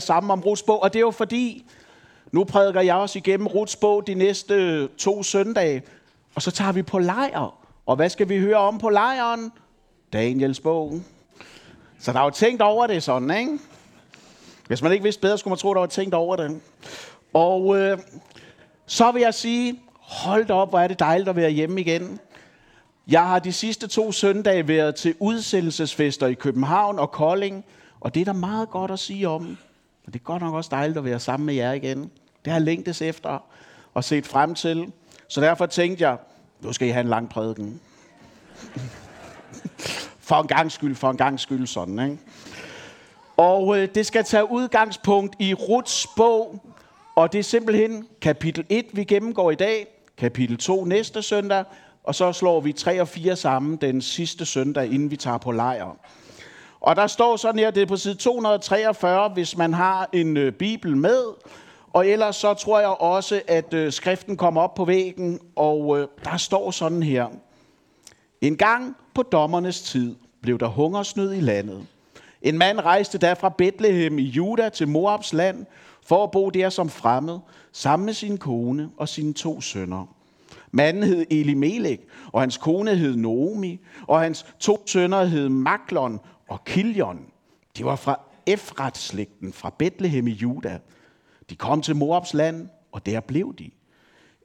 sammen om Ruts bog, og det er jo fordi, nu prædiker jeg også igennem Ruts bog de næste to søndage, og så tager vi på lejr. Og hvad skal vi høre om på lejren? Daniels bog. Så der er jo tænkt over det sådan, ikke? Hvis man ikke vidste bedre, skulle man tro, der var tænkt over det. Og øh, så vil jeg sige, hold da op, hvor er det dejligt at være hjemme igen. Jeg har de sidste to søndage været til udsendelsesfester i København og Kolding, og det er der meget godt at sige om. Men det er godt nok også dejligt at være sammen med jer igen. Det har jeg længtes efter og set frem til. Så derfor tænkte jeg, nu skal I have en lang prædiken. For en gang skyld, for en gang skyld sådan, ikke? Og øh, det skal tage udgangspunkt i Ruts bog, og det er simpelthen kapitel 1, vi gennemgår i dag, kapitel 2 næste søndag, og så slår vi 3 og 4 sammen den sidste søndag, inden vi tager på lejr. Og der står sådan her, det er på side 243, hvis man har en øh, bibel med. Og ellers så tror jeg også, at øh, skriften kommer op på væggen, og øh, der står sådan her. En gang på dommernes tid blev der hungersnød i landet. En mand rejste der fra Bethlehem i Juda til Moabs land, for at bo der som fremmed, sammen med sin kone og sine to sønner. Manden hed Elimelek, og hans kone hed Naomi, og hans to sønner hed Maklon og Kiljon, De var fra Efrat-slægten fra Bethlehem i Juda. De kom til Moabs land, og der blev de.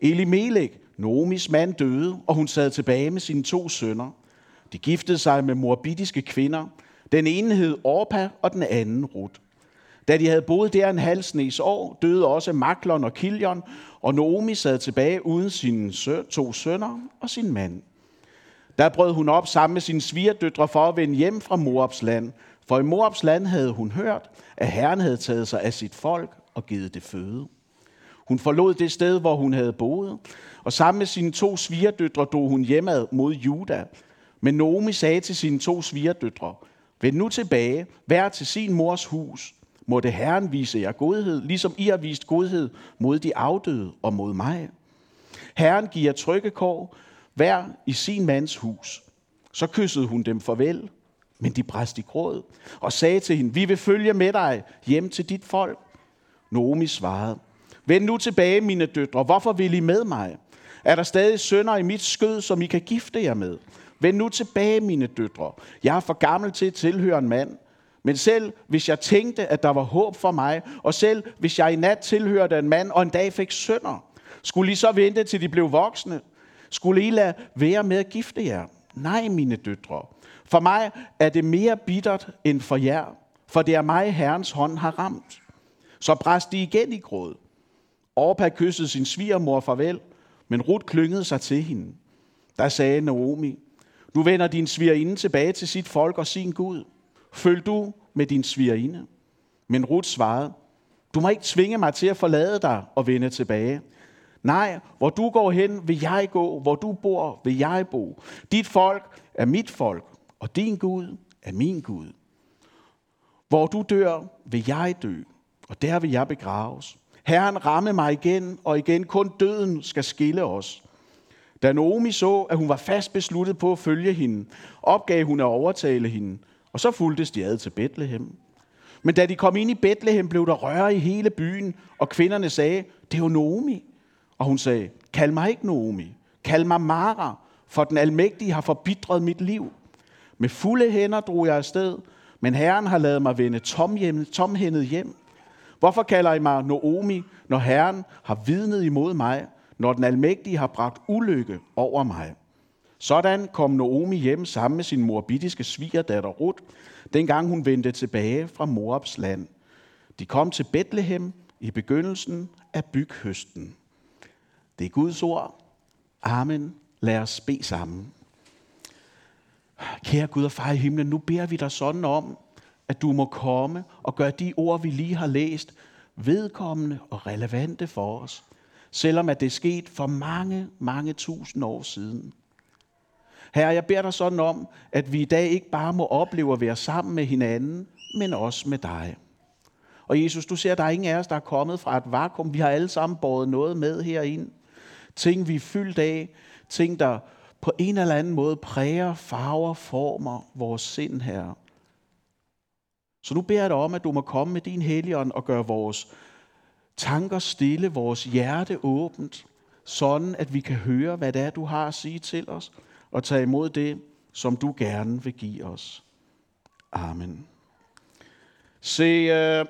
Elimelek, Nomis mand, døde, og hun sad tilbage med sine to sønner. De giftede sig med moabitiske kvinder. Den ene hed Orpa, og den anden Rut. Da de havde boet der en halv snes år, døde også Maklon og Kiljon, og Naomi sad tilbage uden sine to sønner og sin mand. Der brød hun op sammen med sine svigerdøtre for at vende hjem fra Moabs land, for i Moabs land havde hun hørt, at Herren havde taget sig af sit folk og givet det føde. Hun forlod det sted, hvor hun havde boet, og sammen med sine to svigerdøtre drog hun hjemad mod Juda. Men Naomi sagde til sine to svigerdøtre, Vend nu tilbage, vær til sin mors hus. Må det Herren vise jer godhed, ligesom I har vist godhed mod de afdøde og mod mig. Herren giver trygge kår, hver i sin mands hus. Så kyssede hun dem farvel, men de bræst i gråd og sagde til hende, vi vil følge med dig hjem til dit folk. Naomi svarede, vend nu tilbage, mine døtre, hvorfor vil I med mig? Er der stadig sønner i mit skød, som I kan gifte jer med? Vend nu tilbage, mine døtre. Jeg er for gammel til at tilhøre en mand. Men selv hvis jeg tænkte, at der var håb for mig, og selv hvis jeg i nat tilhørte en mand, og en dag fik sønner, skulle I så vente til de blev voksne? Skulle I lade være med at gifte jer? Nej, mine døtre. For mig er det mere bittert end for jer, for det er mig, Herrens hånd har ramt. Så bræste de igen i gråd. Orpa kyssede sin svigermor farvel, men Ruth klyngede sig til hende. Der sagde Naomi, nu vender din svigerinde tilbage til sit folk og sin Gud. Følg du med din svigerinde. Men Ruth svarede, du må ikke tvinge mig til at forlade dig og vende tilbage. Nej, hvor du går hen, vil jeg gå. Hvor du bor, vil jeg bo. Dit folk er mit folk, og din Gud er min Gud. Hvor du dør, vil jeg dø, og der vil jeg begraves. Herren ramme mig igen og igen. Kun døden skal skille os. Da Naomi så, at hun var fast besluttet på at følge hende, opgav hun at overtale hende, og så fulgtes de ad til Bethlehem. Men da de kom ind i Bethlehem, blev der røre i hele byen, og kvinderne sagde, det er jo Naomi. Og hun sagde, kald mig ikke Naomi, kald mig Mara, for den almægtige har forbitret mit liv. Med fulde hænder drog jeg afsted, men Herren har lavet mig vende tomhændet hjem. Hvorfor kalder I mig Naomi, når Herren har vidnet imod mig, når den almægtige har bragt ulykke over mig? Sådan kom Naomi hjem sammen med sin morbitiske svigerdatter Ruth, dengang hun vendte tilbage fra Moabs land. De kom til Bethlehem i begyndelsen af byghøsten. Det er Guds ord. Amen. Lad os bede sammen. Kære Gud og far i himlen, nu beder vi dig sådan om, at du må komme og gøre de ord, vi lige har læst, vedkommende og relevante for os, selvom at det er sket for mange, mange tusind år siden. Herre, jeg beder dig sådan om, at vi i dag ikke bare må opleve at være sammen med hinanden, men også med dig. Og Jesus, du ser, at der er ingen af os, der er kommet fra et vakuum. Vi har alle sammen båret noget med herind. Ting, vi er fyldt af. Ting, der på en eller anden måde præger, farver, former vores sind, her. Så nu beder jeg dig om, at du må komme med din helligånd og gøre vores tanker stille, vores hjerte åbent, sådan at vi kan høre, hvad det er, du har at sige til os, og tage imod det, som du gerne vil give os. Amen. Se, øh,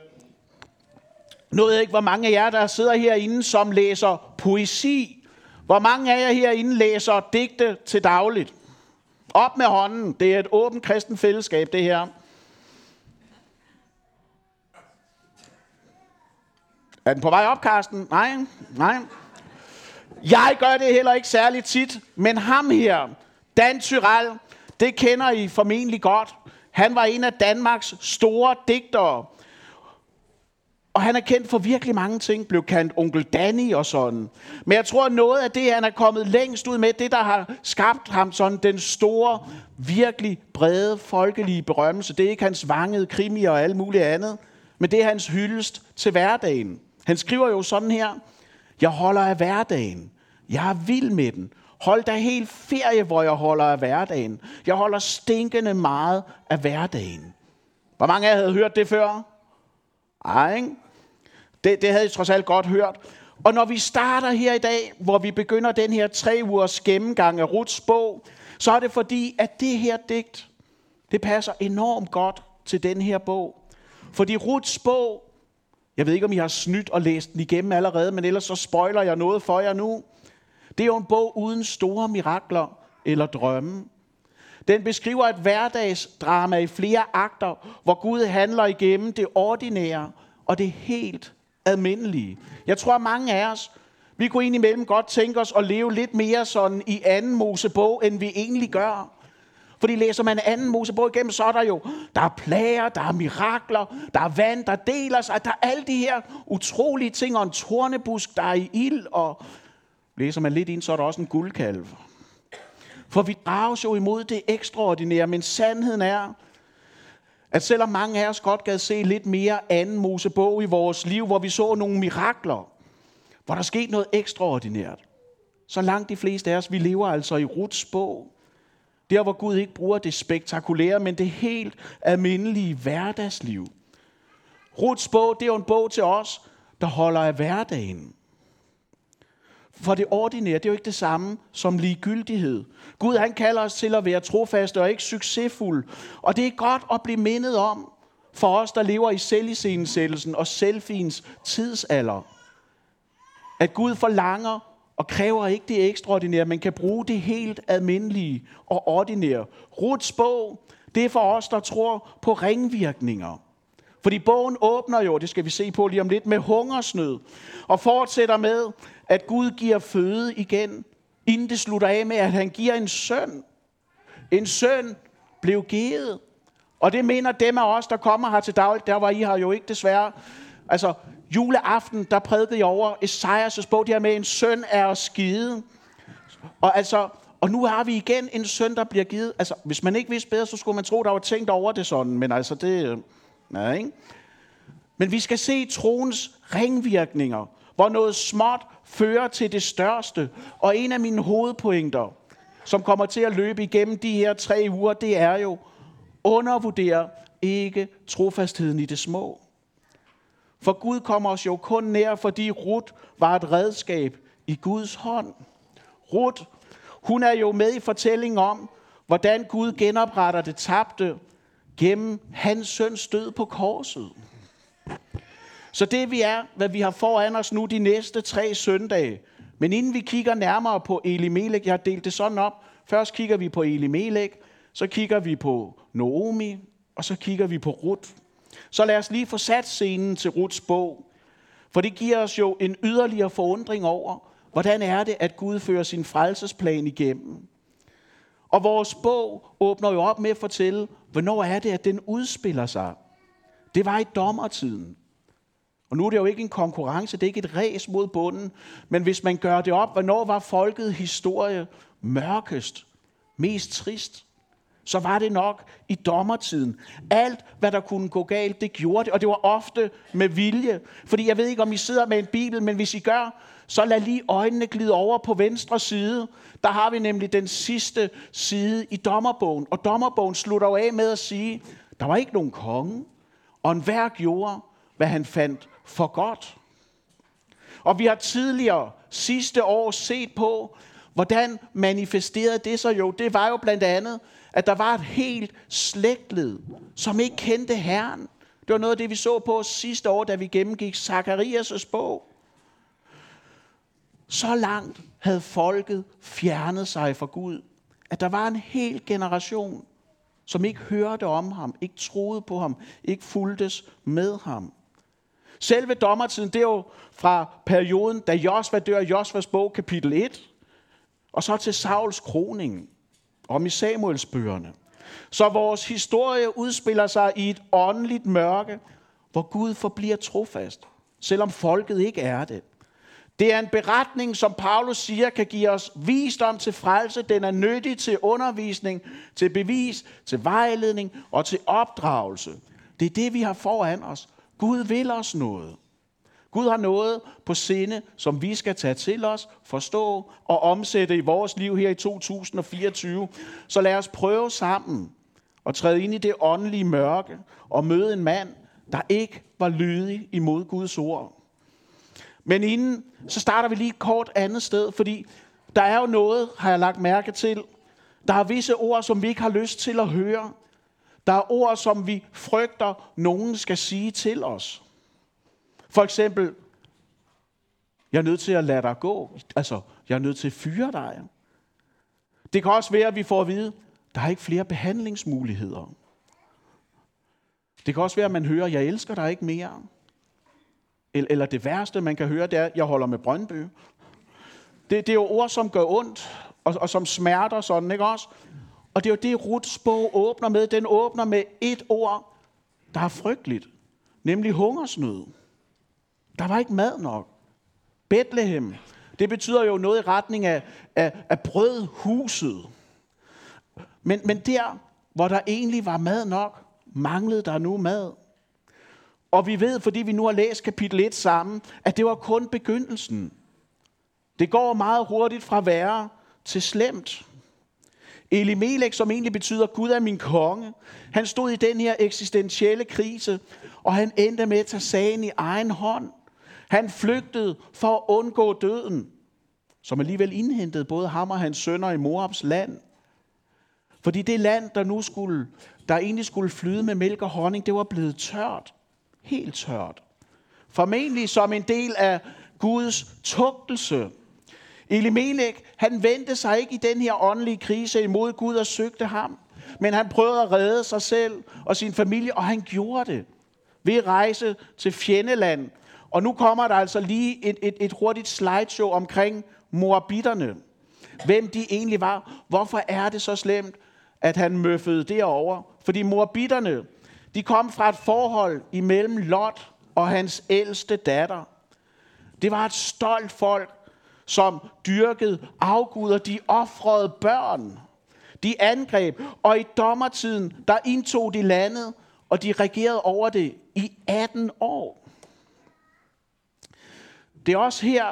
nu ved jeg ikke, hvor mange af jer, der sidder herinde, som læser poesi. Hvor mange af jer herinde læser digte til dagligt? Op med hånden. Det er et åbent kristen fællesskab, det her. Er den på vej op, Karsten? Nej, nej. Jeg gør det heller ikke særlig tit, men ham her, Dan Tyrell, det kender I formentlig godt. Han var en af Danmarks store digtere. Og han er kendt for virkelig mange ting, blev kaldt onkel Danny og sådan. Men jeg tror, at noget af det, han er kommet længst ud med, det der har skabt ham sådan den store, virkelig brede, folkelige berømmelse, det er ikke hans vangede krimi og alt muligt andet, men det er hans hyldest til hverdagen. Han skriver jo sådan her, jeg holder af hverdagen. Jeg er vild med den. Hold da helt ferie, hvor jeg holder af hverdagen. Jeg holder stinkende meget af hverdagen. Hvor mange af jer havde hørt det før? Ej, ikke? Det, det havde I trods alt godt hørt. Og når vi starter her i dag, hvor vi begynder den her tre ugers gennemgang af Ruts bog, så er det fordi, at det her digt, det passer enormt godt til den her bog. Fordi Ruts bog, jeg ved ikke, om I har snydt og læst den igennem allerede, men ellers så spoiler jeg noget for jer nu. Det er jo en bog uden store mirakler eller drømme. Den beskriver et hverdagsdrama i flere akter, hvor Gud handler igennem det ordinære og det helt almindelige. Jeg tror, at mange af os, vi kunne indimellem godt tænke os at leve lidt mere sådan i anden Mosebog, end vi egentlig gør. Fordi læser man anden Mosebog igennem, så er der jo, der er plager, der er mirakler, der er vand, der deler sig, der er alle de her utrolige ting, og en tornebusk, der er i ild, og læser man lidt ind, så er der også en guldkalv. For vi drages jo imod det ekstraordinære, men sandheden er, at selvom mange af os godt gad se lidt mere anden Mosebog i vores liv, hvor vi så nogle mirakler, hvor der skete noget ekstraordinært, så langt de fleste af os, vi lever altså i Ruts bog. Der, hvor Gud ikke bruger det spektakulære, men det helt almindelige hverdagsliv. Ruts bog, det er jo en bog til os, der holder af hverdagen. For det ordinære, det er jo ikke det samme som ligegyldighed. Gud han kalder os til at være trofaste og ikke succesfulde. Og det er godt at blive mindet om, for os, der lever i selvisensættelsen og selfiens tidsalder, at Gud forlanger og kræver ikke det ekstraordinære, men kan bruge det helt almindelige og ordinære. Ruts bog, det er for os, der tror på ringvirkninger. Fordi bogen åbner jo, det skal vi se på lige om lidt, med hungersnød. Og fortsætter med, at Gud giver føde igen, inden det slutter af med, at han giver en søn. En søn blev givet. Og det mener dem af os, der kommer her til dagligt, der var I har jo ikke desværre. Altså, juleaften, der prædikede jeg over Esajas' bog, der med, en søn er skide. Og altså, og nu har vi igen en søn, der bliver givet. Altså, hvis man ikke vidste bedre, så skulle man tro, der var tænkt over det sådan. Men altså, det... Ja, ikke? Men vi skal se troens ringvirkninger, hvor noget småt fører til det største. Og en af mine hovedpointer, som kommer til at løbe igennem de her tre uger, det er jo, undervurder ikke trofastheden i det små. For Gud kommer os jo kun nær, fordi Rut var et redskab i Guds hånd. Rut, hun er jo med i fortællingen om, hvordan Gud genopretter det tabte gennem hans søns død på korset. Så det vi er, hvad vi har foran os nu de næste tre søndage. Men inden vi kigger nærmere på Elimelek, jeg har delt det sådan op. Først kigger vi på Elimelek, så kigger vi på Naomi, og så kigger vi på Ruth. Så lad os lige få sat scenen til Ruths bog. For det giver os jo en yderligere forundring over, hvordan er det, at Gud fører sin frelsesplan igennem. Og vores bog åbner jo op med at fortælle, hvornår er det, at den udspiller sig. Det var i dommertiden. Og nu er det jo ikke en konkurrence, det er ikke et ræs mod bunden, men hvis man gør det op, hvornår var folket historie mørkest, mest trist, så var det nok i dommertiden. Alt, hvad der kunne gå galt, det gjorde det, og det var ofte med vilje. Fordi jeg ved ikke, om I sidder med en bibel, men hvis I gør, så lad lige øjnene glide over på venstre side. Der har vi nemlig den sidste side i dommerbogen. Og dommerbogen slutter jo af med at sige, der var ikke nogen konge, og enhver gjorde, hvad han fandt for godt. Og vi har tidligere sidste år set på, hvordan manifesterede det sig jo. Det var jo blandt andet, at der var et helt slægtled, som ikke kendte Herren. Det var noget af det, vi så på sidste år, da vi gennemgik Zakarias' bog. Så langt havde folket fjernet sig fra Gud, at der var en hel generation, som ikke hørte om ham, ikke troede på ham, ikke fuldtes med ham. Selve dommertiden, det er jo fra perioden, da Josva dør, Josvas bog, kapitel 1, og så til Sauls kroning, om i Samuels bøgerne. Så vores historie udspiller sig i et åndeligt mørke, hvor Gud forbliver trofast, selvom folket ikke er det. Det er en beretning, som Paulus siger, kan give os visdom til frelse. Den er nyttig til undervisning, til bevis, til vejledning og til opdragelse. Det er det, vi har foran os. Gud vil os noget. Gud har noget på sinde, som vi skal tage til os, forstå og omsætte i vores liv her i 2024. Så lad os prøve sammen at træde ind i det åndelige mørke og møde en mand, der ikke var lydig imod Guds ord. Men inden, så starter vi lige et kort andet sted, fordi der er jo noget, har jeg lagt mærke til. Der er visse ord, som vi ikke har lyst til at høre. Der er ord, som vi frygter, nogen skal sige til os. For eksempel, jeg er nødt til at lade dig gå. Altså, jeg er nødt til at fyre dig. Det kan også være, at vi får at vide, der er ikke flere behandlingsmuligheder. Det kan også være, at man hører, jeg elsker dig ikke mere. Eller det værste, man kan høre, det er, jeg holder med Brøndby. Det, det er jo ord, som gør ondt, og, og som smerter sådan, ikke også? Og det er jo det, Ruths bog åbner med. Den åbner med et ord, der er frygteligt, nemlig hungersnød. Der var ikke mad nok. Bethlehem, det betyder jo noget i retning af, af, af brødhuset. Men, men der, hvor der egentlig var mad nok, manglede der nu mad. Og vi ved, fordi vi nu har læst kapitel 1 sammen, at det var kun begyndelsen. Det går meget hurtigt fra værre til slemt. Elimelek, som egentlig betyder Gud er min konge, han stod i den her eksistentielle krise, og han endte med at tage sagen i egen hånd. Han flygtede for at undgå døden, som alligevel indhentede både ham og hans sønner i Moabs land. Fordi det land, der nu skulle, der egentlig skulle flyde med mælk og honning, det var blevet tørt. Helt tørt. Formentlig som en del af Guds tugtelse. Elimelech, han vendte sig ikke i den her åndelige krise imod Gud og søgte ham. Men han prøvede at redde sig selv og sin familie, og han gjorde det ved at rejse til fjendeland. Og nu kommer der altså lige et, et, et hurtigt slideshow omkring moabitterne. Hvem de egentlig var. Hvorfor er det så slemt, at han møffede derover? Fordi moabitterne, de kom fra et forhold imellem Lot og hans ældste datter. Det var et stolt folk, som dyrkede afguder. De offrede børn. De angreb, og i dommertiden, der indtog de landet, og de regerede over det i 18 år. Det er også her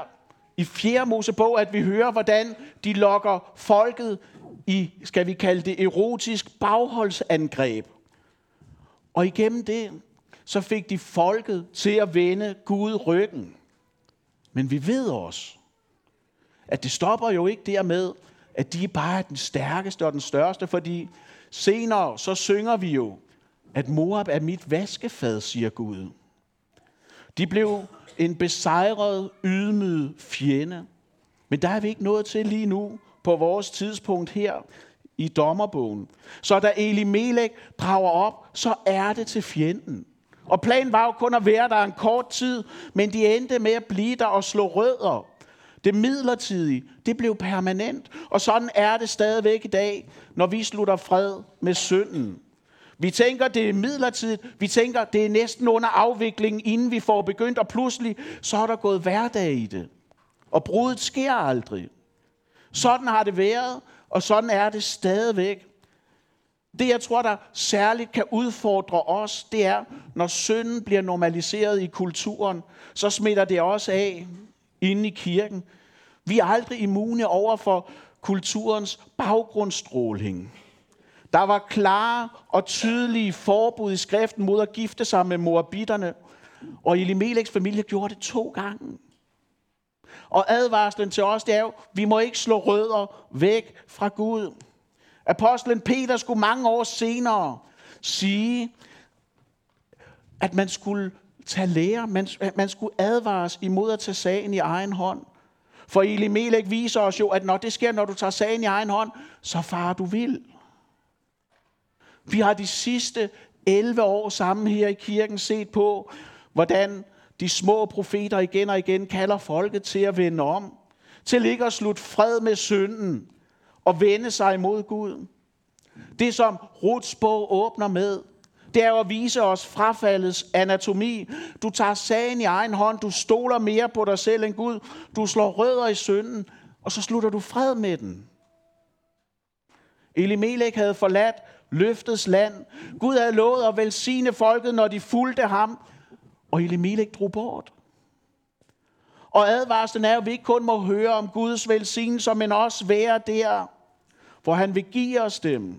i 4. Mosebog, at vi hører, hvordan de lokker folket i, skal vi kalde det, erotisk bagholdsangreb. Og igennem det, så fik de folket til at vende Gud ryggen. Men vi ved også, at det stopper jo ikke dermed, at de bare er den stærkeste og den største, fordi senere så synger vi jo, at Moab er mit vaskefad, siger Gud. De blev en besejret, ydmyg fjende. Men der er vi ikke nået til lige nu på vores tidspunkt her i dommerbogen. Så da Eli Melek drager op, så er det til fjenden. Og planen var jo kun at være der en kort tid, men de endte med at blive der og slå rødder. Det midlertidige, det blev permanent. Og sådan er det stadigvæk i dag, når vi slutter fred med synden. Vi tænker, det er midlertidigt. Vi tænker, det er næsten under afviklingen, inden vi får begyndt. Og pludselig, så er der gået hverdag i det. Og brudet sker aldrig. Sådan har det været, og sådan er det stadigvæk. Det, jeg tror, der særligt kan udfordre os, det er, når synden bliver normaliseret i kulturen, så smitter det også af inde i kirken. Vi er aldrig immune over for kulturens baggrundsstråling. Der var klare og tydelige forbud i skriften mod at gifte sig med moabitterne. Og Elimeleks familie gjorde det to gange. Og advarslen til os, det er jo, vi må ikke slå rødder væk fra Gud. Apostlen Peter skulle mange år senere sige, at man skulle tage lære, man, man skulle advares imod at tage sagen i egen hånd. For Eli Melek viser os jo, at når det sker, når du tager sagen i egen hånd, så far du vil. Vi har de sidste 11 år sammen her i kirken set på, hvordan de små profeter igen og igen kalder folket til at vende om, til ikke at slutte fred med synden og vende sig imod Gud. Det som Ruts bog åbner med, det er at vise os frafaldets anatomi. Du tager sagen i egen hånd, du stoler mere på dig selv end Gud, du slår rødder i synden, og så slutter du fred med den. Elimelech havde forladt løftets land. Gud havde lovet at velsigne folket, når de fulgte ham, og Elimelek drog bort. Og advarslen er, at vi ikke kun må høre om Guds velsignelser, men også være der, hvor han vil give os dem.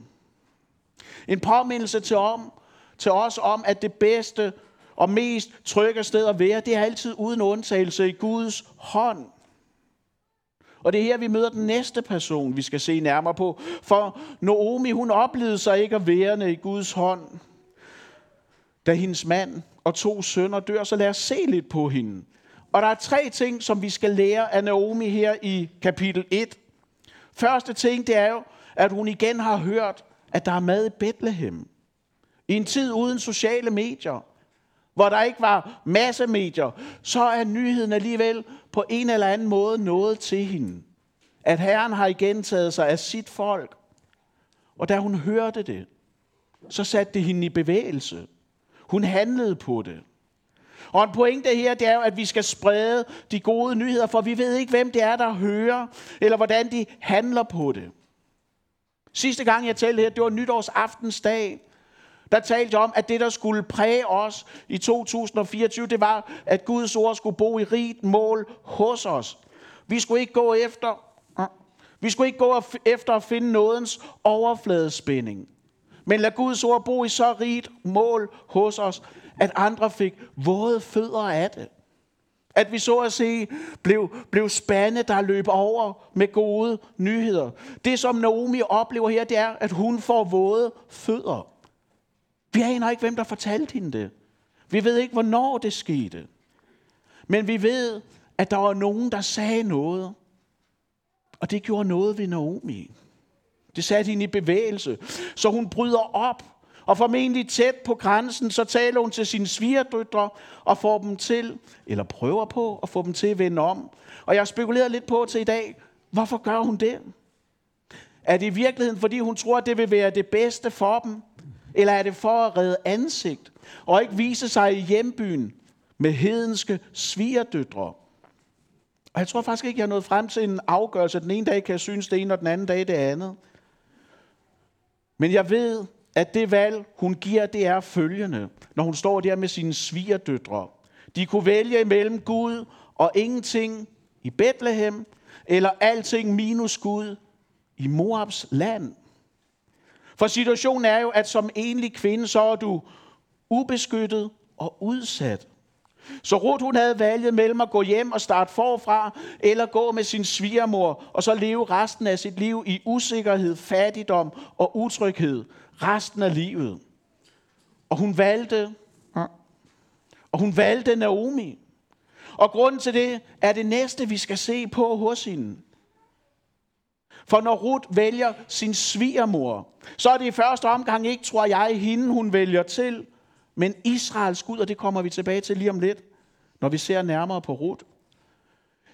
En påmindelse til, om, til os om, at det bedste og mest trygge sted at være, det er altid uden undtagelse i Guds hånd. Og det er her, vi møder den næste person, vi skal se nærmere på. For Naomi, hun oplevede sig ikke at være i Guds hånd. Da hendes mand og to sønner dør, så lad os se lidt på hende. Og der er tre ting, som vi skal lære af Naomi her i kapitel 1. Første ting, det er jo, at hun igen har hørt, at der er mad i Bethlehem. I en tid uden sociale medier, hvor der ikke var masse medier, så er nyheden alligevel på en eller anden måde nået til hende. At Herren har igen taget sig af sit folk. Og da hun hørte det, så satte det hende i bevægelse. Hun handlede på det. Og en pointe her, det er jo, at vi skal sprede de gode nyheder, for vi ved ikke, hvem det er, der hører, eller hvordan de handler på det. Sidste gang, jeg talte her, det var nytårsaftensdag. Der talte jeg om, at det, der skulle præge os i 2024, det var, at Guds ord skulle bo i rigt mål hos os. Vi skulle ikke gå efter, vi skulle ikke gå efter at finde nådens overfladespænding. Men lad Guds ord bo i så rigt mål hos os, at andre fik våde fødder af det. At vi så at se blev, blev spande, der løb over med gode nyheder. Det som Naomi oplever her, det er, at hun får våde fødder. Vi aner ikke, hvem der fortalte hende det. Vi ved ikke, hvornår det skete. Men vi ved, at der var nogen, der sagde noget. Og det gjorde noget ved Naomi. Det satte hende i bevægelse. Så hun bryder op. Og formentlig tæt på grænsen, så taler hun til sine svigerdøtre og får dem til, eller prøver på at få dem til at vende om. Og jeg spekulerer lidt på til i dag, hvorfor gør hun det? Er det i virkeligheden, fordi hun tror, at det vil være det bedste for dem? Eller er det for at redde ansigt og ikke vise sig i hjembyen med hedenske svigerdøtre? Og jeg tror faktisk ikke, jeg er nået frem til en afgørelse. Den ene dag kan jeg synes det ene, og den anden dag det andet. Men jeg ved, at det valg, hun giver, det er følgende, når hun står der med sine svigerdøtre. De kunne vælge imellem Gud og ingenting i Bethlehem, eller alting minus Gud i Moabs land. For situationen er jo, at som enlig kvinde, så er du ubeskyttet og udsat. Så Ruth hun havde valget mellem at gå hjem og starte forfra, eller gå med sin svigermor, og så leve resten af sit liv i usikkerhed, fattigdom og utryghed resten af livet. Og hun valgte, og hun valgte Naomi. Og grunden til det er det næste, vi skal se på hos hende. For når Ruth vælger sin svigermor, så er det i første omgang ikke, tror jeg, hende hun vælger til, men Israels Gud, og det kommer vi tilbage til lige om lidt, når vi ser nærmere på Rut.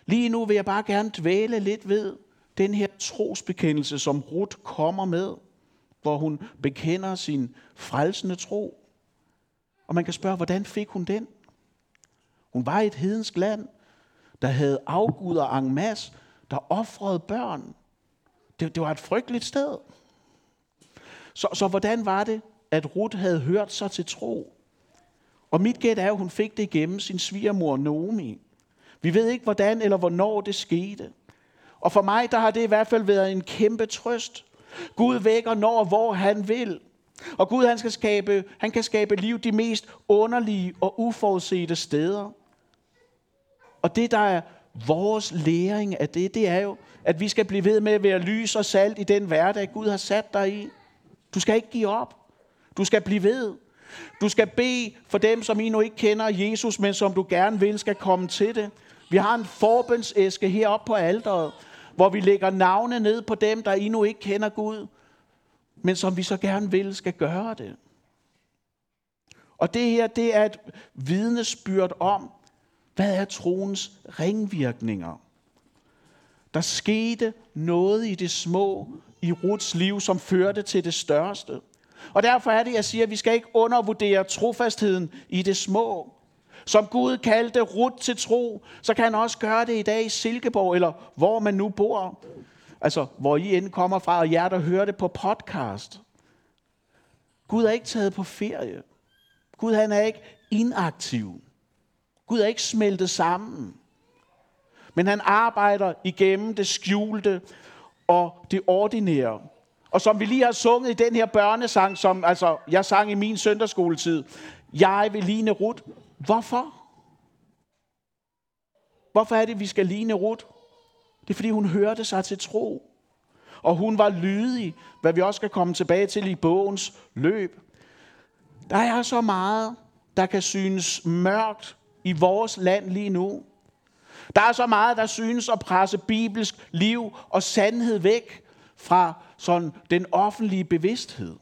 Lige nu vil jeg bare gerne dvæle lidt ved den her trosbekendelse, som Rut kommer med, hvor hun bekender sin frelsende tro. Og man kan spørge, hvordan fik hun den? Hun var i et hedensk land, der havde afguder en masse, der offrede børn. Det, det var et frygteligt sted. Så, så hvordan var det, at Ruth havde hørt sig til tro? Og mit gæt er, at hun fik det igennem sin svigermor Naomi. Vi ved ikke, hvordan eller hvornår det skete. Og for mig, der har det i hvert fald været en kæmpe trøst, Gud vækker når og hvor han vil. Og Gud han, skal skabe, han kan skabe liv de mest underlige og uforudsete steder. Og det, der er vores læring af det, det er jo, at vi skal blive ved med at være lys og salt i den hverdag, Gud har sat dig i. Du skal ikke give op. Du skal blive ved. Du skal bede for dem, som I nu ikke kender Jesus, men som du gerne vil, skal komme til det. Vi har en forbønsæske heroppe på alderet, hvor vi lægger navne ned på dem, der endnu ikke kender Gud, men som vi så gerne vil, skal gøre det. Og det her, det er et vidnesbyrd om, hvad er troens ringvirkninger? Der skete noget i det små i Ruts liv, som førte til det største. Og derfor er det, jeg siger, at vi skal ikke undervurdere trofastheden i det små. Som Gud kaldte Rut til tro, så kan han også gøre det i dag i Silkeborg, eller hvor man nu bor. Altså, hvor I end kommer fra, og jer, der hører det på podcast. Gud er ikke taget på ferie. Gud han er ikke inaktiv. Gud er ikke smeltet sammen. Men han arbejder igennem det skjulte og det ordinære. Og som vi lige har sunget i den her børnesang, som altså, jeg sang i min søndagsskoletid. Jeg vil ligne Rut. Hvorfor? Hvorfor er det, vi skal ligne Rut? Det er, fordi hun hørte sig til tro. Og hun var lydig, hvad vi også skal komme tilbage til i bogens løb. Der er så meget, der kan synes mørkt i vores land lige nu. Der er så meget, der synes at presse bibelsk liv og sandhed væk fra sådan den offentlige bevidsthed.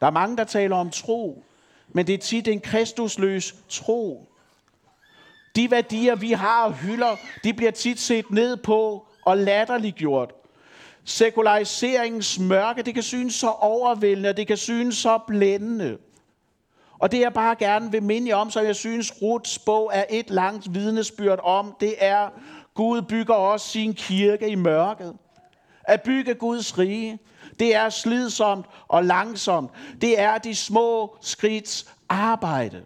Der er mange, der taler om tro, men det er tit en kristusløs tro. De værdier, vi har og hylder, de bliver tit set ned på og latterliggjort. Sekulariseringens mørke, det kan synes så overvældende, det kan synes så blændende. Og det jeg bare gerne vil minde jer om, så jeg synes, Ruts bog er et langt vidnesbyrd om, det er, Gud bygger også sin kirke i mørket. At bygge Guds rige, det er slidsomt og langsomt. Det er de små skridts arbejde.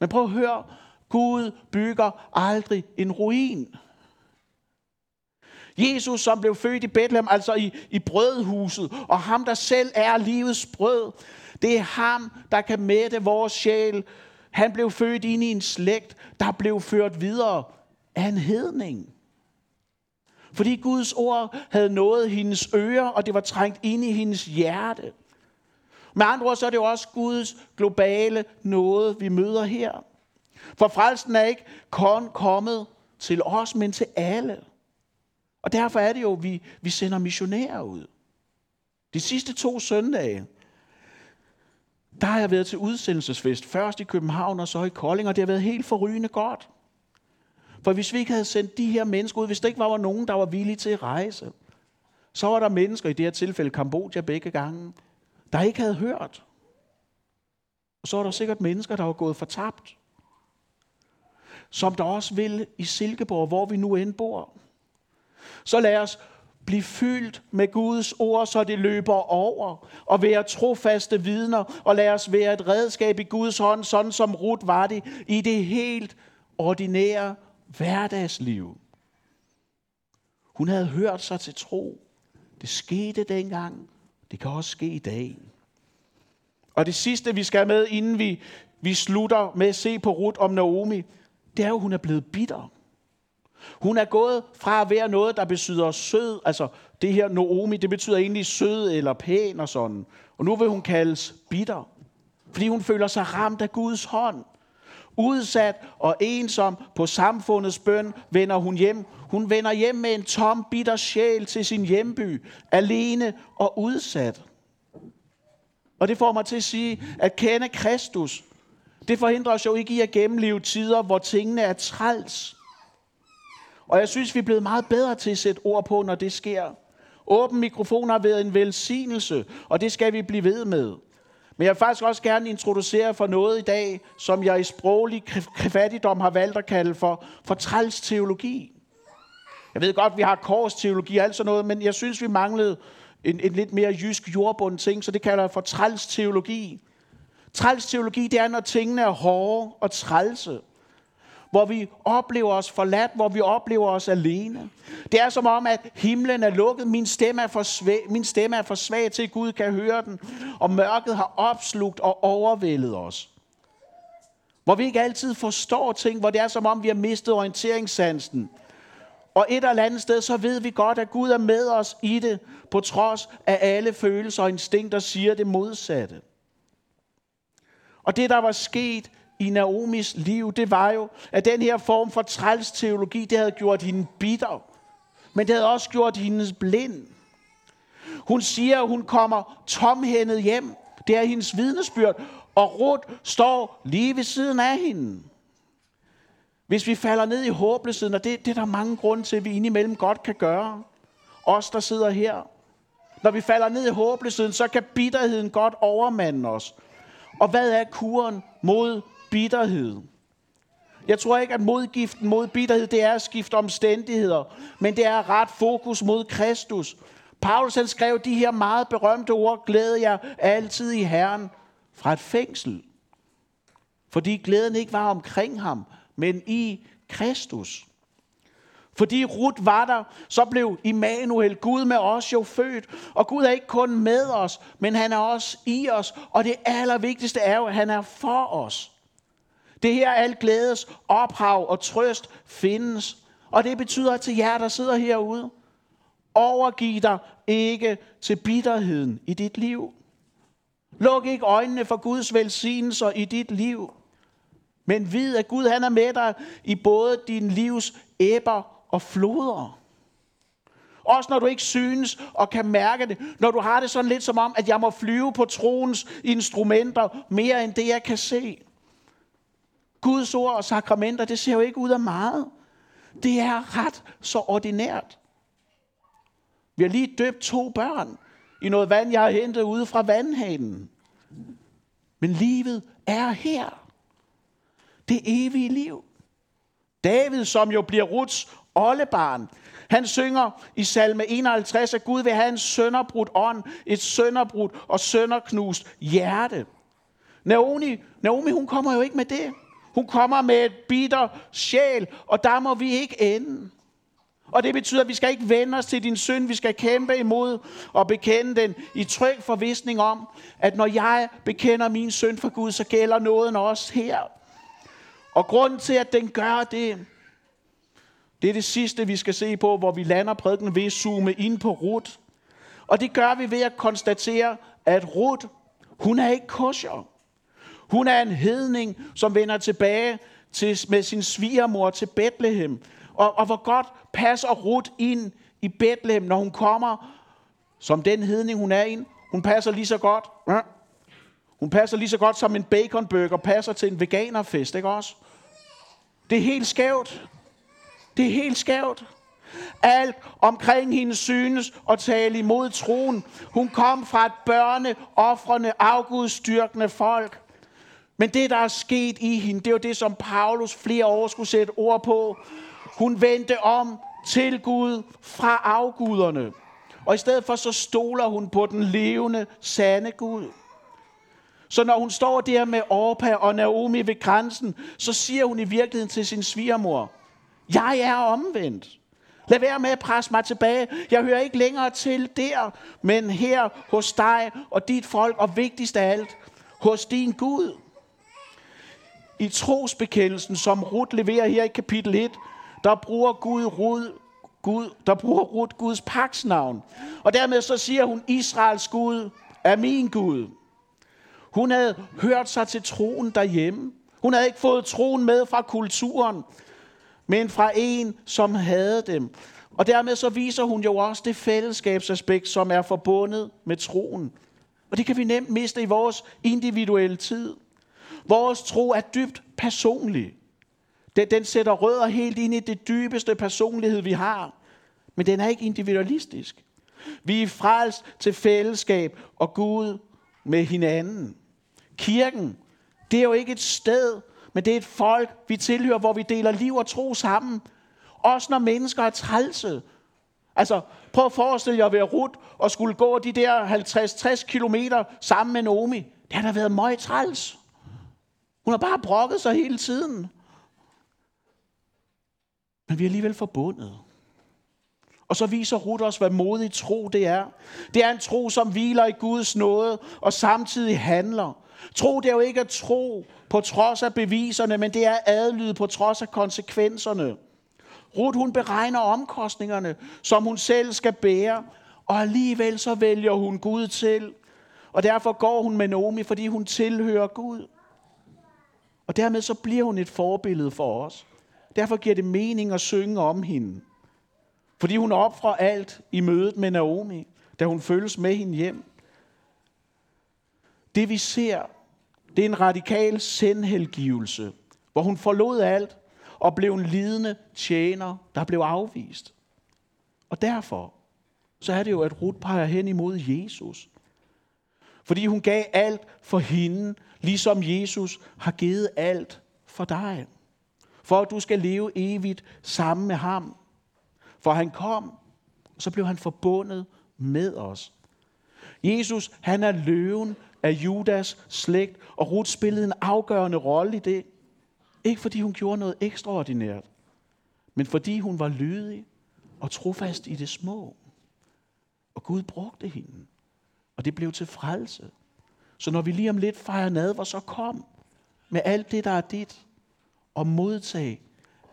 Men prøv at høre, Gud bygger aldrig en ruin. Jesus, som blev født i Bethlehem, altså i, i brødhuset, og ham, der selv er livets brød, det er ham, der kan mætte vores sjæl. Han blev født ind i en slægt, der blev ført videre af en hedning. Fordi Guds ord havde nået hendes ører, og det var trængt ind i hendes hjerte. Med andre ord, så er det jo også Guds globale noget, vi møder her. For frelsen er ikke kun kommet til os, men til alle. Og derfor er det jo, vi, vi sender missionærer ud. De sidste to søndage, der har jeg været til udsendelsesfest. Først i København og så i Kolding, og det har været helt forrygende godt. For hvis vi ikke havde sendt de her mennesker ud, hvis der ikke var nogen, der var villige til at rejse, så var der mennesker, i det her tilfælde Kambodja begge gange, der ikke havde hørt. Og så var der sikkert mennesker, der var gået fortabt. Som der også vil i Silkeborg, hvor vi nu end bor. Så lad os blive fyldt med Guds ord, så det løber over, og være trofaste vidner, og lad os være et redskab i Guds hånd, sådan som Ruth var det, i det helt ordinære hverdagsliv. Hun havde hørt sig til tro. Det skete dengang. Det kan også ske i dag. Og det sidste, vi skal med, inden vi, vi slutter med at se på Ruth om Naomi, det er jo, at hun er blevet bitter. Hun er gået fra at være noget, der betyder sød, altså det her Naomi, det betyder egentlig sød eller pæn og sådan. Og nu vil hun kaldes bitter, fordi hun føler sig ramt af Guds hånd. Udsat og ensom på samfundets bøn vender hun hjem. Hun vender hjem med en tom, bitter sjæl til sin hjemby, alene og udsat. Og det får mig til at sige, at kende Kristus, det forhindrer os jo ikke i at gennemleve tider, hvor tingene er træls. Og jeg synes, vi er blevet meget bedre til at sætte ord på, når det sker. Åben mikrofon har været en velsignelse, og det skal vi blive ved med. Men jeg vil faktisk også gerne introducere for noget i dag, som jeg i sproglig fattigdom har valgt at kalde for, for træls teologi. Jeg ved godt, vi har korsteologi og alt sådan noget, men jeg synes, vi manglede en, en lidt mere jysk jordbund ting, så det kalder jeg for træls teologi. Træls teologi, det er, når tingene er hårde og trælse hvor vi oplever os forladt, hvor vi oplever os alene. Det er som om, at himlen er lukket, min stemme er for svag, min stemme er for svag til, at Gud kan høre den, og mørket har opslugt og overvældet os. Hvor vi ikke altid forstår ting, hvor det er som om, vi har mistet orienteringssansen. Og et eller andet sted, så ved vi godt, at Gud er med os i det, på trods af alle følelser og instinkter siger det modsatte. Og det, der var sket i Naomis liv, det var jo, at den her form for træls teologi, det havde gjort hende bitter. Men det havde også gjort hende blind. Hun siger, at hun kommer tomhændet hjem. Det er hendes vidnesbyrd. Og Ruth står lige ved siden af hende. Hvis vi falder ned i håbløsheden, og det, det er der mange grunde til, at vi indimellem godt kan gøre. Os, der sidder her. Når vi falder ned i håbløsheden, så kan bitterheden godt overmande os. Og hvad er kuren mod bitterhed? Jeg tror ikke, at modgiften mod bitterhed, det er at skifte omstændigheder, men det er ret fokus mod Kristus. Paulus han skrev de her meget berømte ord, glæder jeg altid i Herren, fra et fængsel. Fordi glæden ikke var omkring ham, men i Kristus. Fordi Rut var der, så blev Immanuel, Gud med os, jo født. Og Gud er ikke kun med os, men han er også i os. Og det allervigtigste er jo, at han er for os. Det her alt glædes ophav og trøst findes. Og det betyder til jer, der sidder herude, overgiv dig ikke til bitterheden i dit liv. Luk ikke øjnene for Guds velsignelser i dit liv. Men vid, at Gud han er med dig i både din livs æbber og floder. Også når du ikke synes og kan mærke det. Når du har det sådan lidt som om, at jeg må flyve på troens instrumenter mere end det, jeg kan se. Guds ord og sakramenter, det ser jo ikke ud af meget. Det er ret så ordinært. Vi har lige døbt to børn i noget vand, jeg har hentet ude fra vandhanen. Men livet er her. Det evige liv. David, som jo bliver Ruts oldebarn, han synger i salme 51, at Gud vil have en sønderbrudt ånd, et sønderbrudt og sønderknust hjerte. Naomi, Naomi, hun kommer jo ikke med det. Hun kommer med et bitter sjæl, og der må vi ikke ende. Og det betyder, at vi skal ikke vende os til din synd. Vi skal kæmpe imod og bekende den i tryg forvisning om, at når jeg bekender min synd for Gud, så gælder nåden også her. Og grunden til, at den gør det, det er det sidste, vi skal se på, hvor vi lander prædiken ved at zoome ind på Ruth. Og det gør vi ved at konstatere, at Ruth, hun er ikke kosher. Hun er en hedning, som vender tilbage til, med sin svigermor til Bethlehem. Og, og hvor godt passer Ruth ind i Bethlehem, når hun kommer som den hedning, hun er ind. Hun passer lige så godt. Ja. Hun passer lige så godt som en baconburger passer til en veganerfest, ikke også? Det er helt skævt. Det er helt skævt. Alt omkring hende synes at tale imod troen. Hun kom fra et børne, offrende, afgudstyrkende folk. Men det, der er sket i hende, det var det, som Paulus flere år skulle sætte ord på. Hun vendte om til Gud fra afguderne. Og i stedet for, så stoler hun på den levende, sande Gud. Så når hun står der med Orpa og Naomi ved grænsen, så siger hun i virkeligheden til sin svigermor, jeg er omvendt. Lad være med at presse mig tilbage. Jeg hører ikke længere til der, men her hos dig og dit folk, og vigtigst af alt, hos din Gud. I trosbekendelsen, som Ruth leverer her i kapitel 1, der bruger Gud, Rud, Gud, der bruger Ruth Guds paksnavn. Og dermed så siger hun, Israels Gud er min Gud. Hun havde hørt sig til troen derhjemme. Hun havde ikke fået troen med fra kulturen, men fra en, som havde dem. Og dermed så viser hun jo også det fællesskabsaspekt, som er forbundet med troen. Og det kan vi nemt miste i vores individuelle tid. Vores tro er dybt personlig. Den, den sætter rødder helt ind i det dybeste personlighed, vi har. Men den er ikke individualistisk. Vi er frelst til fællesskab og Gud med hinanden. Kirken, det er jo ikke et sted, men det er et folk, vi tilhører, hvor vi deler liv og tro sammen. Også når mennesker er trælse. Altså, prøv at forestille jer at være Rut og skulle gå de der 50-60 kilometer sammen med Nomi. Det har da været meget træls. Hun har bare brokket sig hele tiden. Men vi er alligevel forbundet. Og så viser Ruth os, hvad modig tro det er. Det er en tro, som hviler i Guds nåde og samtidig handler. Tro det er jo ikke at tro på trods af beviserne, men det er adlyde på trods af konsekvenserne. Ruth hun beregner omkostningerne, som hun selv skal bære, og alligevel så vælger hun Gud til. Og derfor går hun med Naomi, fordi hun tilhører Gud. Dermed så bliver hun et forbillede for os. Derfor giver det mening at synge om hende. Fordi hun offrer alt i mødet med Naomi, da hun følges med hende hjem. Det vi ser, det er en radikal sendhelgivelse, hvor hun forlod alt og blev en lidende tjener, der blev afvist. Og derfor, så er det jo, at Ruth peger hen imod Jesus. Fordi hun gav alt for hende, ligesom Jesus har givet alt for dig. For at du skal leve evigt sammen med ham. For han kom, og så blev han forbundet med os. Jesus, han er løven af Judas slægt, og Ruth spillede en afgørende rolle i det. Ikke fordi hun gjorde noget ekstraordinært, men fordi hun var lydig og trofast i det små. Og Gud brugte hende, og det blev til frelse. Så når vi lige om lidt fejrer nadver, så kom med alt det, der er dit, og modtag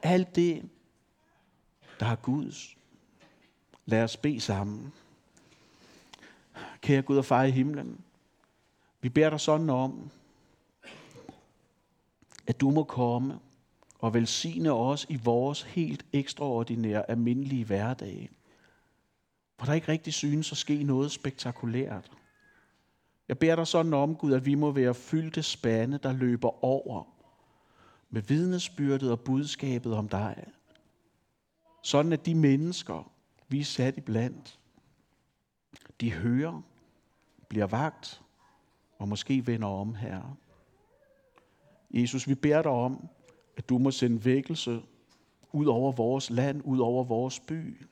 alt det, der er Guds. Lad os bede sammen. Kære Gud og far i himlen, vi beder dig sådan om, at du må komme og velsigne os i vores helt ekstraordinære, almindelige hverdag, hvor der ikke rigtig synes at ske noget spektakulært. Jeg beder dig sådan om, Gud, at vi må være fyldte spande, der løber over med vidnesbyrdet og budskabet om dig. Sådan at de mennesker, vi er sat i blandt, de hører, bliver vagt og måske vender om, Herre. Jesus, vi beder dig om, at du må sende vækkelse ud over vores land, ud over vores by.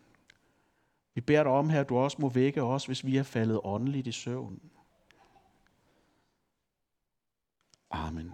Vi beder dig om, her, at du også må vække os, hvis vi er faldet åndeligt i søvn. Amen.